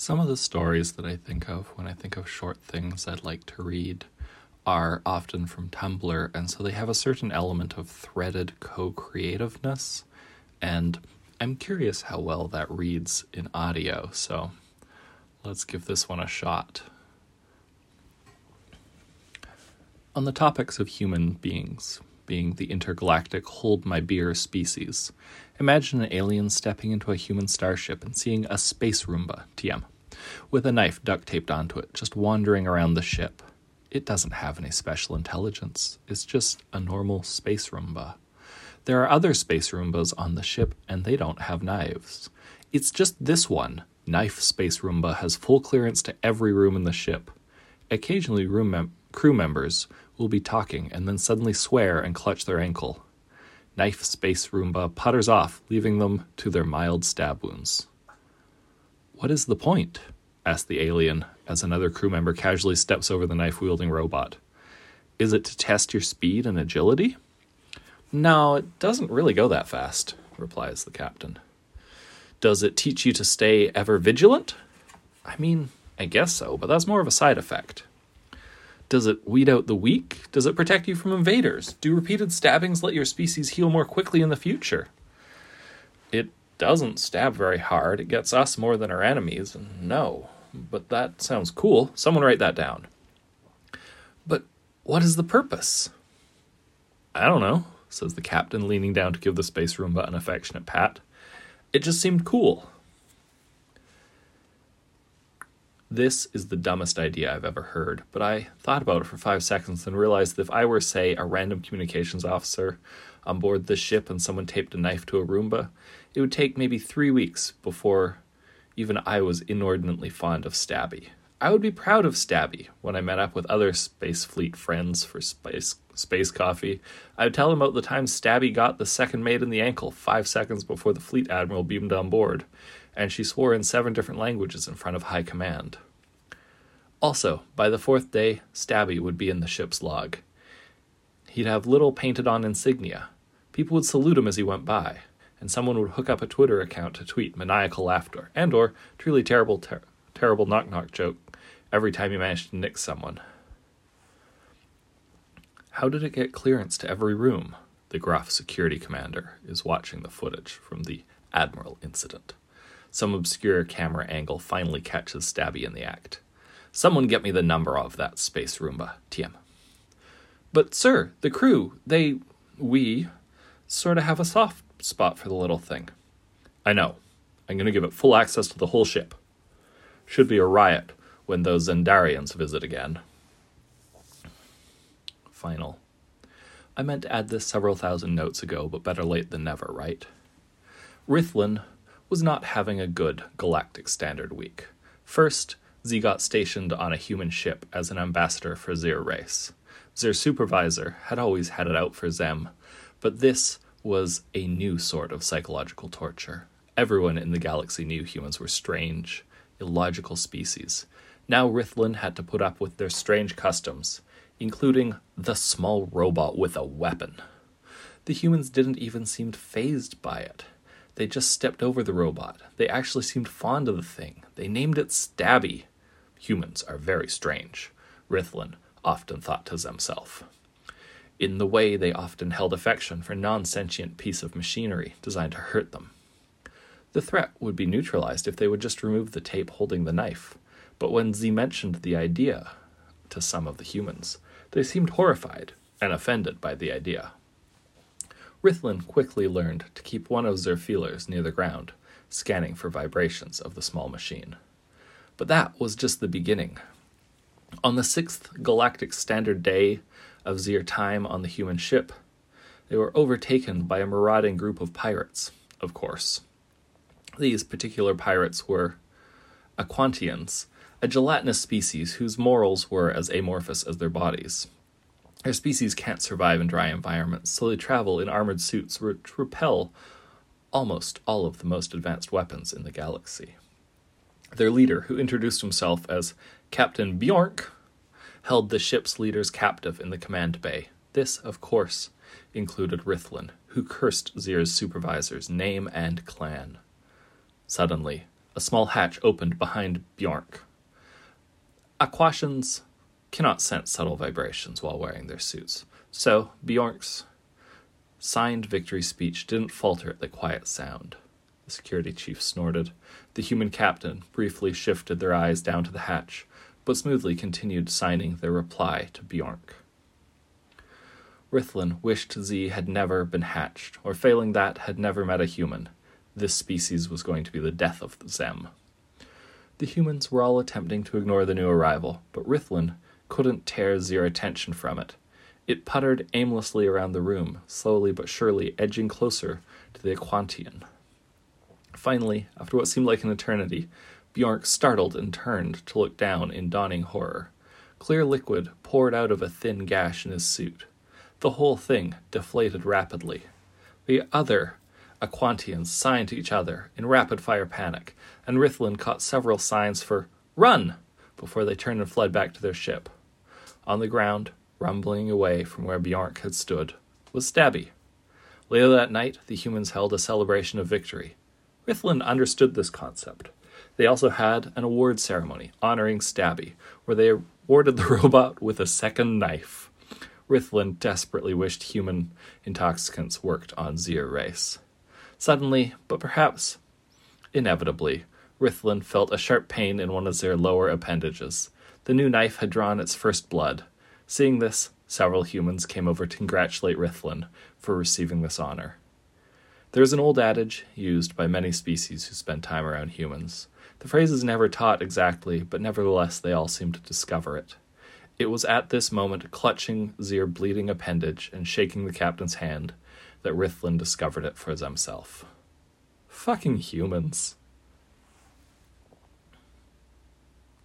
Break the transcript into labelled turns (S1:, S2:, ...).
S1: Some of the stories that I think of when I think of short things I'd like to read are often from Tumblr, and so they have a certain element of threaded co creativeness. And I'm curious how well that reads in audio, so let's give this one a shot. On the topics of human beings, being the intergalactic hold my beer species. Imagine an alien stepping into a human starship and seeing a space Roomba, TM, with a knife duct taped onto it, just wandering around the ship. It doesn't have any special intelligence, it's just a normal space Roomba. There are other space Roombas on the ship, and they don't have knives. It's just this one, Knife Space Roomba, has full clearance to every room in the ship. Occasionally, room mem- crew members will be talking and then suddenly swear and clutch their ankle. Knife Space Roomba putters off, leaving them to their mild stab wounds. What is the point? asked the alien as another crew member casually steps over the knife wielding robot. Is it to test your speed and agility? No, it doesn't really go that fast, replies the captain. Does it teach you to stay ever vigilant? I mean, I guess so, but that's more of a side effect. Does it weed out the weak? Does it protect you from invaders? Do repeated stabbings let your species heal more quickly in the future? It doesn't stab very hard. It gets us more than our enemies. No, but that sounds cool. Someone write that down. But what is the purpose? I don't know, says the captain, leaning down to give the space Roomba an affectionate pat. It just seemed cool. This is the dumbest idea I've ever heard, but I thought about it for five seconds and realized that if I were, say, a random communications officer on board this ship and someone taped a knife to a Roomba, it would take maybe three weeks before even I was inordinately fond of Stabby. I would be proud of Stabby when I met up with other Space Fleet friends for space space coffee. I would tell them about the time Stabby got the second mate in the ankle five seconds before the fleet admiral beamed on board, and she swore in seven different languages in front of high command. Also, by the fourth day, Stabby would be in the ship's log. He'd have little painted on insignia. People would salute him as he went by, and someone would hook up a Twitter account to tweet maniacal laughter and or truly terrible ter- terrible knock knock joke every time he managed to nick someone. How did it get clearance to every room? The gruff security commander is watching the footage from the Admiral incident. Some obscure camera angle finally catches Stabby in the act. Someone get me the number of that space Roomba, TM. But, sir, the crew, they, we, sort of have a soft spot for the little thing. I know. I'm going to give it full access to the whole ship. Should be a riot when those Zendarians visit again. Final. I meant to add this several thousand notes ago, but better late than never, right? Rithlin was not having a good Galactic Standard week. First, Ze got stationed on a human ship as an ambassador for Zir race. Zir supervisor had always had it out for Zem, but this was a new sort of psychological torture. Everyone in the galaxy knew humans were strange, illogical species. Now Rithlin had to put up with their strange customs, including the small robot with a weapon. The humans didn't even seem fazed by it. They just stepped over the robot. They actually seemed fond of the thing. They named it Stabby. Humans are very strange, Rithlin often thought to himself. In the way they often held affection for non sentient piece of machinery designed to hurt them. The threat would be neutralized if they would just remove the tape holding the knife. But when Ze mentioned the idea to some of the humans, they seemed horrified and offended by the idea. Rithlin quickly learned to keep one of their feelers near the ground, scanning for vibrations of the small machine. But that was just the beginning. On the sixth galactic standard day of Zir time on the human ship, they were overtaken by a marauding group of pirates, of course. These particular pirates were Aquantians, a gelatinous species whose morals were as amorphous as their bodies. Their species can't survive in dry environments, so they travel in armored suits which repel almost all of the most advanced weapons in the galaxy. Their leader, who introduced himself as Captain Bjork, held the ship's leaders captive in the command bay. This, of course, included Rithlin, who cursed Zir's supervisor's name and clan. Suddenly, a small hatch opened behind Bjork. Aquatians cannot sense subtle vibrations while wearing their suits, so Bjork's signed victory speech didn't falter at the quiet sound. The security chief snorted. The human captain briefly shifted their eyes down to the hatch, but smoothly continued signing their reply to Bjork. Rithlin wished Ze had never been hatched, or failing that, had never met a human. This species was going to be the death of Zem. The humans were all attempting to ignore the new arrival, but Rithlin couldn't tear their attention from it. It puttered aimlessly around the room, slowly but surely edging closer to the Aquantian. Finally, after what seemed like an eternity, Bjork startled and turned to look down in dawning horror. Clear liquid poured out of a thin gash in his suit. The whole thing deflated rapidly. The other Aquantians signed to each other in rapid fire panic, and Rithlin caught several signs for run before they turned and fled back to their ship. On the ground, rumbling away from where Bjork had stood, was Stabby. Later that night, the humans held a celebration of victory. Rithlin understood this concept. They also had an award ceremony honoring Stabby, where they awarded the robot with a second knife. Rithlin desperately wished human intoxicants worked on Zir race. Suddenly, but perhaps inevitably, Rithlin felt a sharp pain in one of their lower appendages. The new knife had drawn its first blood. Seeing this, several humans came over to congratulate Rithlin for receiving this honor. There is an old adage used by many species who spend time around humans. The phrase is never taught exactly, but nevertheless they all seem to discover it. It was at this moment, clutching Zir bleeding appendage and shaking the captain's hand, that Rithlin discovered it for himself. Fucking humans.